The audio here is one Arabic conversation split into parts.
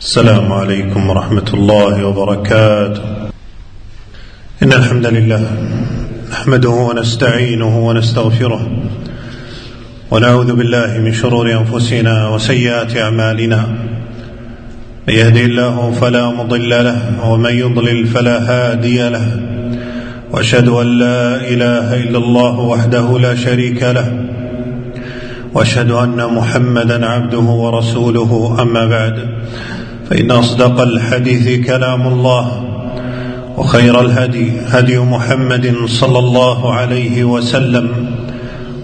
السلام عليكم ورحمة الله وبركاته. إن الحمد لله نحمده ونستعينه ونستغفره ونعوذ بالله من شرور أنفسنا وسيئات أعمالنا. من يهدي الله فلا مضل له ومن يضلل فلا هادي له. وأشهد أن لا إله إلا الله وحده لا شريك له. وأشهد أن محمدا عبده ورسوله أما بعد. فإن أصدق الحديث كلام الله وخير الهدي هدي محمد صلى الله عليه وسلم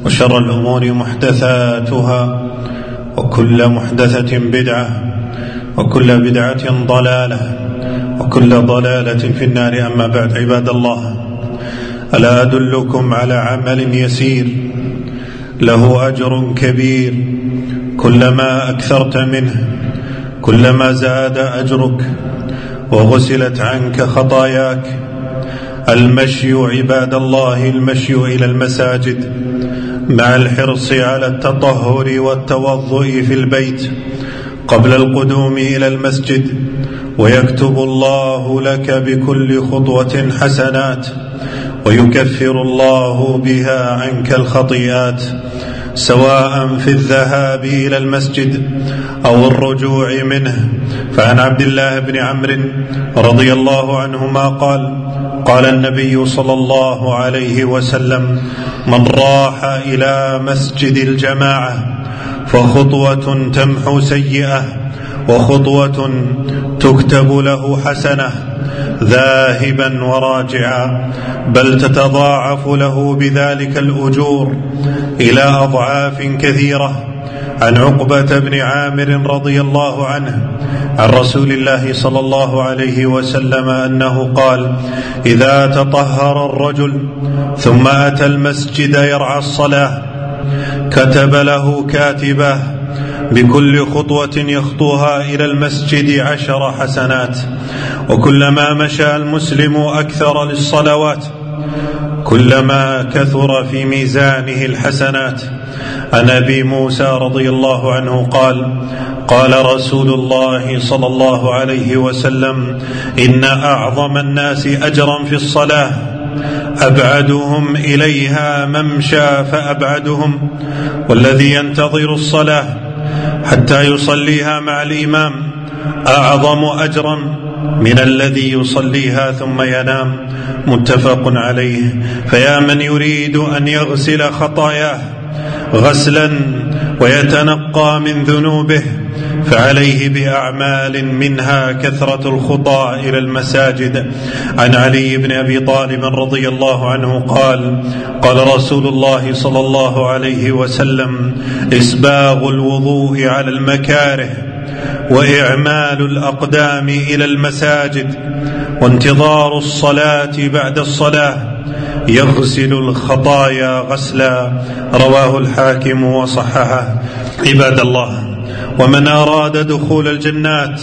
وشر الأمور محدثاتها وكل محدثة بدعة وكل بدعة ضلالة وكل ضلالة في النار. أما بعد عباد الله ألا أدلكم على عمل يسير؟ له أجر كبير كلما أكثرت منه كلما زاد أجرك وغسلت عنك خطاياك المشي عباد الله المشي إلى المساجد مع الحرص على التطهر والتوضؤ في البيت قبل القدوم إلى المسجد ويكتب الله لك بكل خطوة حسنات ويكفر الله بها عنك الخطيئات. سواء في الذهاب إلى المسجد أو الرجوع منه. فعن عبد الله بن عمرو رضي الله عنهما قال قال النبي صلى الله عليه وسلم من راح إلى مسجد الجماعة فخطوة تمحو سيئة وخطوة تكتب له حسنة ذاهبا وراجعا بل تتضاعف له بذلك الأجور إلى أضعاف كثيرة. عن عقبة بن عامر رضي الله عنه عن رسول الله صلى الله عليه وسلم أنه قال إذا تطهر الرجل ثم أتى المسجد يرعى الصلاة كتب له كاتبة بكل خطوة يخطوها إلى المسجد عشر حسنات. وكلما مشى المسلم أكثر للصلوات كلما كثر في ميزانه الحسنات. عن أبي موسى رضي الله عنه قال قال رسول الله صلى الله عليه وسلم إن أعظم الناس أجرا في الصلاة أبعدهم إليها ممشى فأبعدهم والذي ينتظر الصلاة حتى يصليها مع الإمام أعظم أجرا من الذي يصليها ثم ينام متفق عليه. فيا من يريد أن يغسل خطاياه غسلا ويتنقى من ذنوبه فعليه بأعمال منها كثرة الخطى إلى المساجد. عن علي بن أبي طالب رضي الله عنه قال قال رسول الله صلى الله عليه وسلم إسباغ الوضوء على المكاره وإعمال الأقدام إلى المساجد وانتظار الصلاة بعد الصلاة يغسل الخطايا غسلا. رواه الحاكم وصححه. عباد الله. ومن أراد دخول الجنات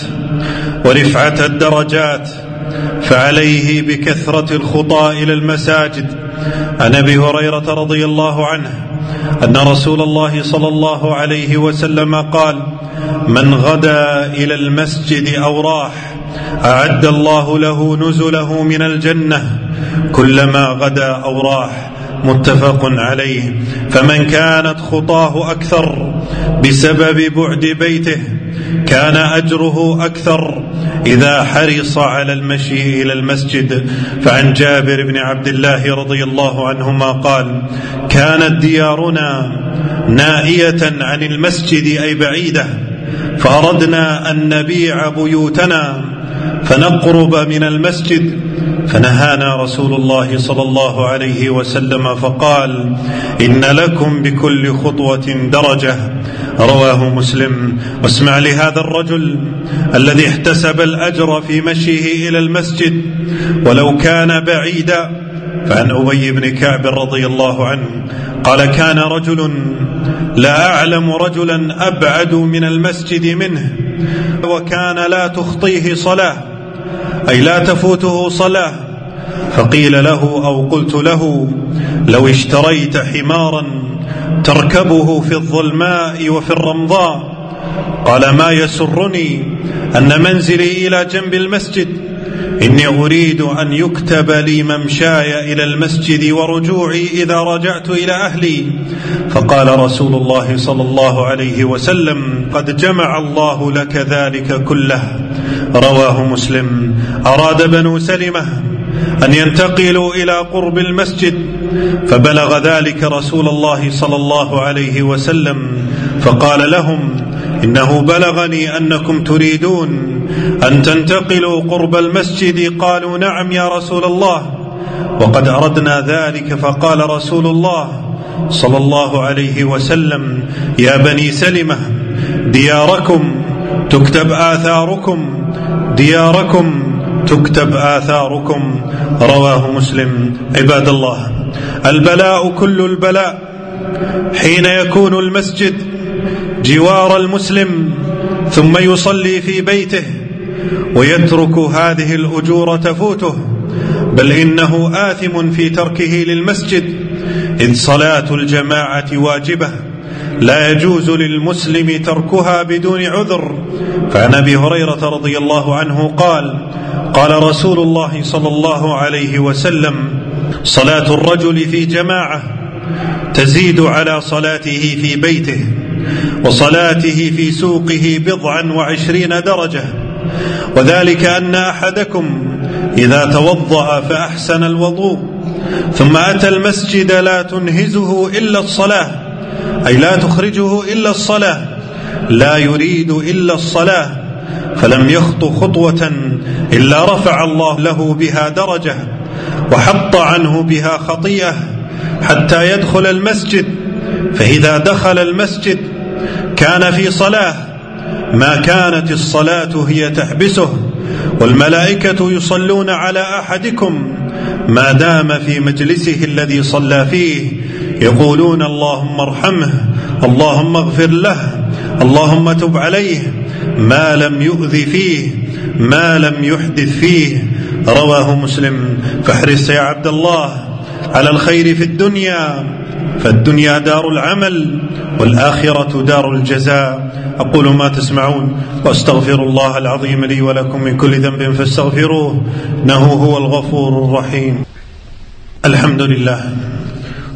ورفعة الدرجات فعليه بكثرة الخطى إلى المساجد. عن أبي هريرة رضي الله عنه أن رسول الله صلى الله عليه وسلم قال من غدا إلى المسجد أو راح أعد الله له نزله من الجنة كلما غدا أو راح. متفق عليه. فمن كانت خطاه أكثر بسبب بعد بيته كان أجره أكثر إذا حرص على المشي إلى المسجد. فعن جابر بن عبد الله رضي الله عنهما قال كانت ديارنا نائية عن المسجد أي بعيدة فأردنا أن نبيع بيوتنا فنقرب من المسجد فنهانا رسول الله صلى الله عليه وسلم فقال إن لكم بكل خطوة درجة. رواه مسلم. واسمع لهذا الرجل الذي احتسب الأجر في مشيه إلى المسجد. ولو كان بعيدا. فعن أبي بن كعب رضي الله عنه قال كان رجل لا أعلم رجلا أبعد من المسجد منه. وكان لا تخطيه صلاة. أي لا تفوته صلاة. فقيل له أو قلت له لو اشتريت حمارا تركبه في الظلماء وفي الرمضاء. قال ما يسرني أن منزلي إلى جنب المسجد. إني أريد أن يكتب لي ممشاي إلى المسجد ورجوعي إذا رجعت إلى أهلي. فقال رسول الله صلى الله عليه وسلم قد جمع الله لك ذلك كله. رواه مسلم. أراد بنو سلمة أن ينتقلوا إلى قرب المسجد فبلغ ذلك رسول الله صلى الله عليه وسلم فقال لهم إنه بلغني أنكم تريدون أن تنتقلوا قرب المسجد. قالوا نعم يا رسول الله. وقد أردنا ذلك فقال رسول الله صلى الله عليه وسلم يا بني سلمة دياركم تكتب آثاركم دياركم تكتب آثاركم رواه مسلم. عباد الله البلاء كل البلاء. حين يكون المسجد جوار المسلم ثم يصلي في بيته ويترك هذه الأجور تفوته بل إنه آثم في تركه للمسجد إذ صلاة الجماعة واجبة. لا يجوز للمسلم تركها بدون عذر. فعن أبي هريرة رضي الله عنه قال قال رسول الله صلى الله عليه وسلم صلاة الرجل في جماعة تزيد على صلاته في بيته وصلاته في سوقه بضعا وعشرين درجة. وذلك أن أحدكم إذا توضأ فأحسن الوضوء ثم أتى المسجد لا تنهزه إلا الصلاة. أي لا تخرجه إلا الصلاة. لا يريد إلا الصلاة. فلم يخط خطوة إلا رفع الله له بها درجة وحط عنه بها خطيئة حتى يدخل المسجد. فإذا دخل المسجد كان في صلاة. ما كانت الصلاة هي تحبسه. والملائكة يصلون على أحدكم. ما دام في مجلسه الذي صلى فيه يقولون اللهم ارحمه اللهم اغفر له اللهم تب عليه ما لم يؤذ فيه ما لم يحدث فيه رواه مسلم. فاحرص يا عبد الله على الخير في الدنيا فالدنيا دار العمل والآخرة دار الجزاء. أقول ما تسمعون وأستغفر الله العظيم لي ولكم من كل ذنب فاستغفروه إنه هو الغفور الرحيم. الحمد لله.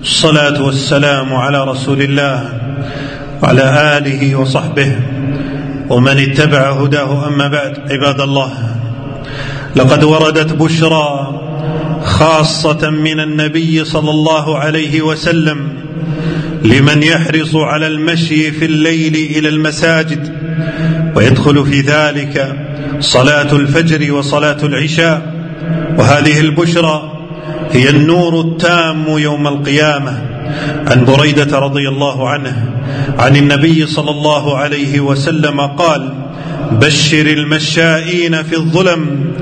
الصلاة والسلام على رسول الله وعلى آله وصحبه ومن اتبع هداه. أما بعد عباد الله لقد وردت بشرى خاصة من النبي صلى الله عليه وسلم لمن يحرص على المشي في الليل إلى المساجد ويدخل في ذلك صلاة الفجر وصلاة العشاء. وهذه البشرى هي النور التام يوم القيامة. عن بريدة رضي الله عنه عن النبي صلى الله عليه وسلم قال بشر المشائين في الظلم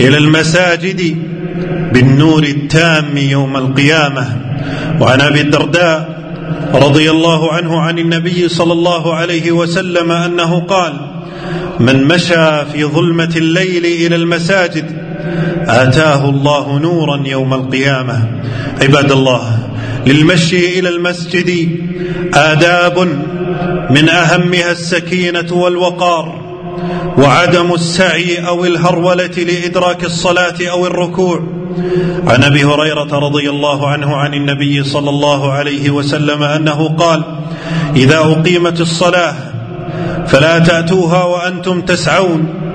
إلى المساجد بالنور التام يوم القيامة. وعن أبي الدرداء رضي الله عنه عن النبي صلى الله عليه وسلم أنه قال من مشى في ظلمة الليل إلى المساجد آتاه الله نورا يوم القيامة. عباد الله للمشي إلى المسجد آداب من أهمها السكينة والوقار وعدم السعي أو الهرولة لإدراك الصلاة أو الركوع. عن أبي هريرة رضي الله عنه عن النبي صلى الله عليه وسلم أنه قال إذا أقيمت الصلاة فلا تأتوها وأنتم تسعون.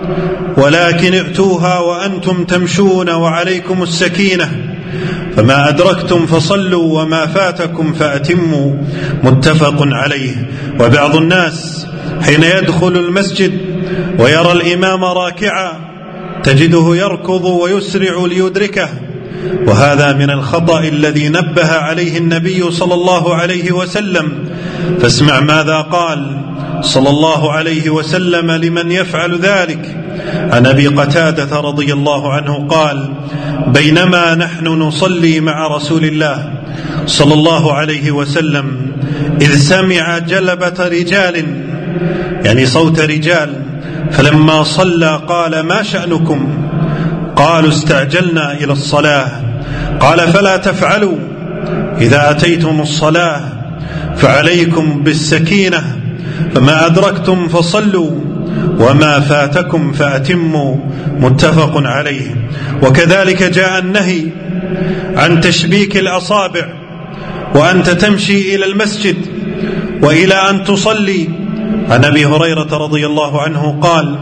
ولكن ائتوها وأنتم تمشون وعليكم السكينة. فما أدركتم فصلوا وما فاتكم فأتموا. متفق عليه. وبعض الناس حين يدخل المسجد ويرى الإمام راكعا تجده يركض ويسرع ليدركه. وهذا من الخطأ الذي نبه عليه النبي صلى الله عليه وسلم. فاسمع ماذا قال صلى الله عليه وسلم لمن يفعل ذلك. عن أبي قتادة رضي الله عنه قال بينما نحن نصلي مع رسول الله صلى الله عليه وسلم إذ سمع جلبة رجال يعني صوت رجال فلما صلى قال ما شأنكم؟ قالوا استعجلنا إلى الصلاة. قال فلا تفعلوا. إذا أتيتم الصلاة فعليكم بالسكينة. فما أدركتم فصلوا. وما فاتكم فأتموا. متفق عليه. وكذلك جاء النهي عن تشبيك الأصابع. وأنت تمشي إلى المسجد. وإلى أن تصلي. عن أبي هريرة رضي الله عنه قال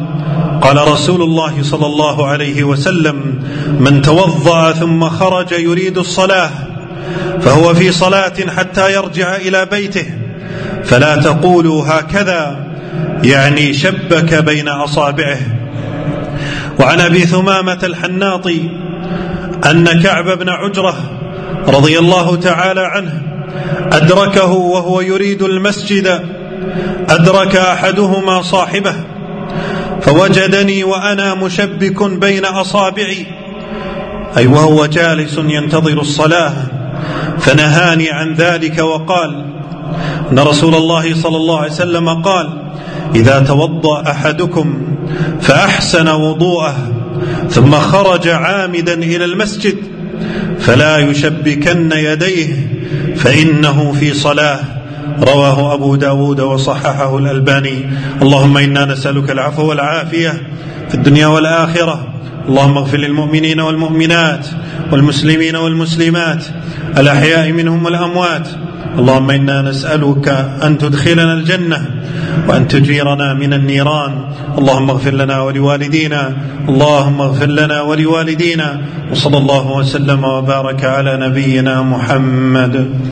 قال رسول الله صلى الله عليه وسلم من توضأ ثم خرج يريد الصلاة فهو في صلاة حتى يرجع إلى بيته فلا تقولوا هكذا يعني شبك بين أصابعه. وعن أبي ثمامة الحناطي أن كعب بن عجرة رضي الله تعالى عنه أدركه وهو يريد المسجد أدرك أحدهما صاحبه فوجدني وأنا مشبك بين أصابعي. أي وهو جالس ينتظر الصلاة. فنهاني عن ذلك وقال إن رسول الله صلى الله عليه وسلم قال إذا توضأ أحدكم فأحسن وضوءه ثم خرج عامدا إلى المسجد فلا يشبكن يديه فإنه في صلاة. رواه أبو داود وصححه الألباني. اللهم إنا نسألك العفو والعافية في الدنيا والآخرة. اللهم اغفر للمؤمنين والمؤمنات والمسلمين والمسلمات الأحياء منهم والأموات. اللهم إنا نسألك أن تدخلنا الجنة وأن تجيرنا من النيران. اللهم اغفر لنا ولوالدينا. اللهم اغفر لنا ولوالدينا. وصلى الله وسلم وبارك على نبينا محمد.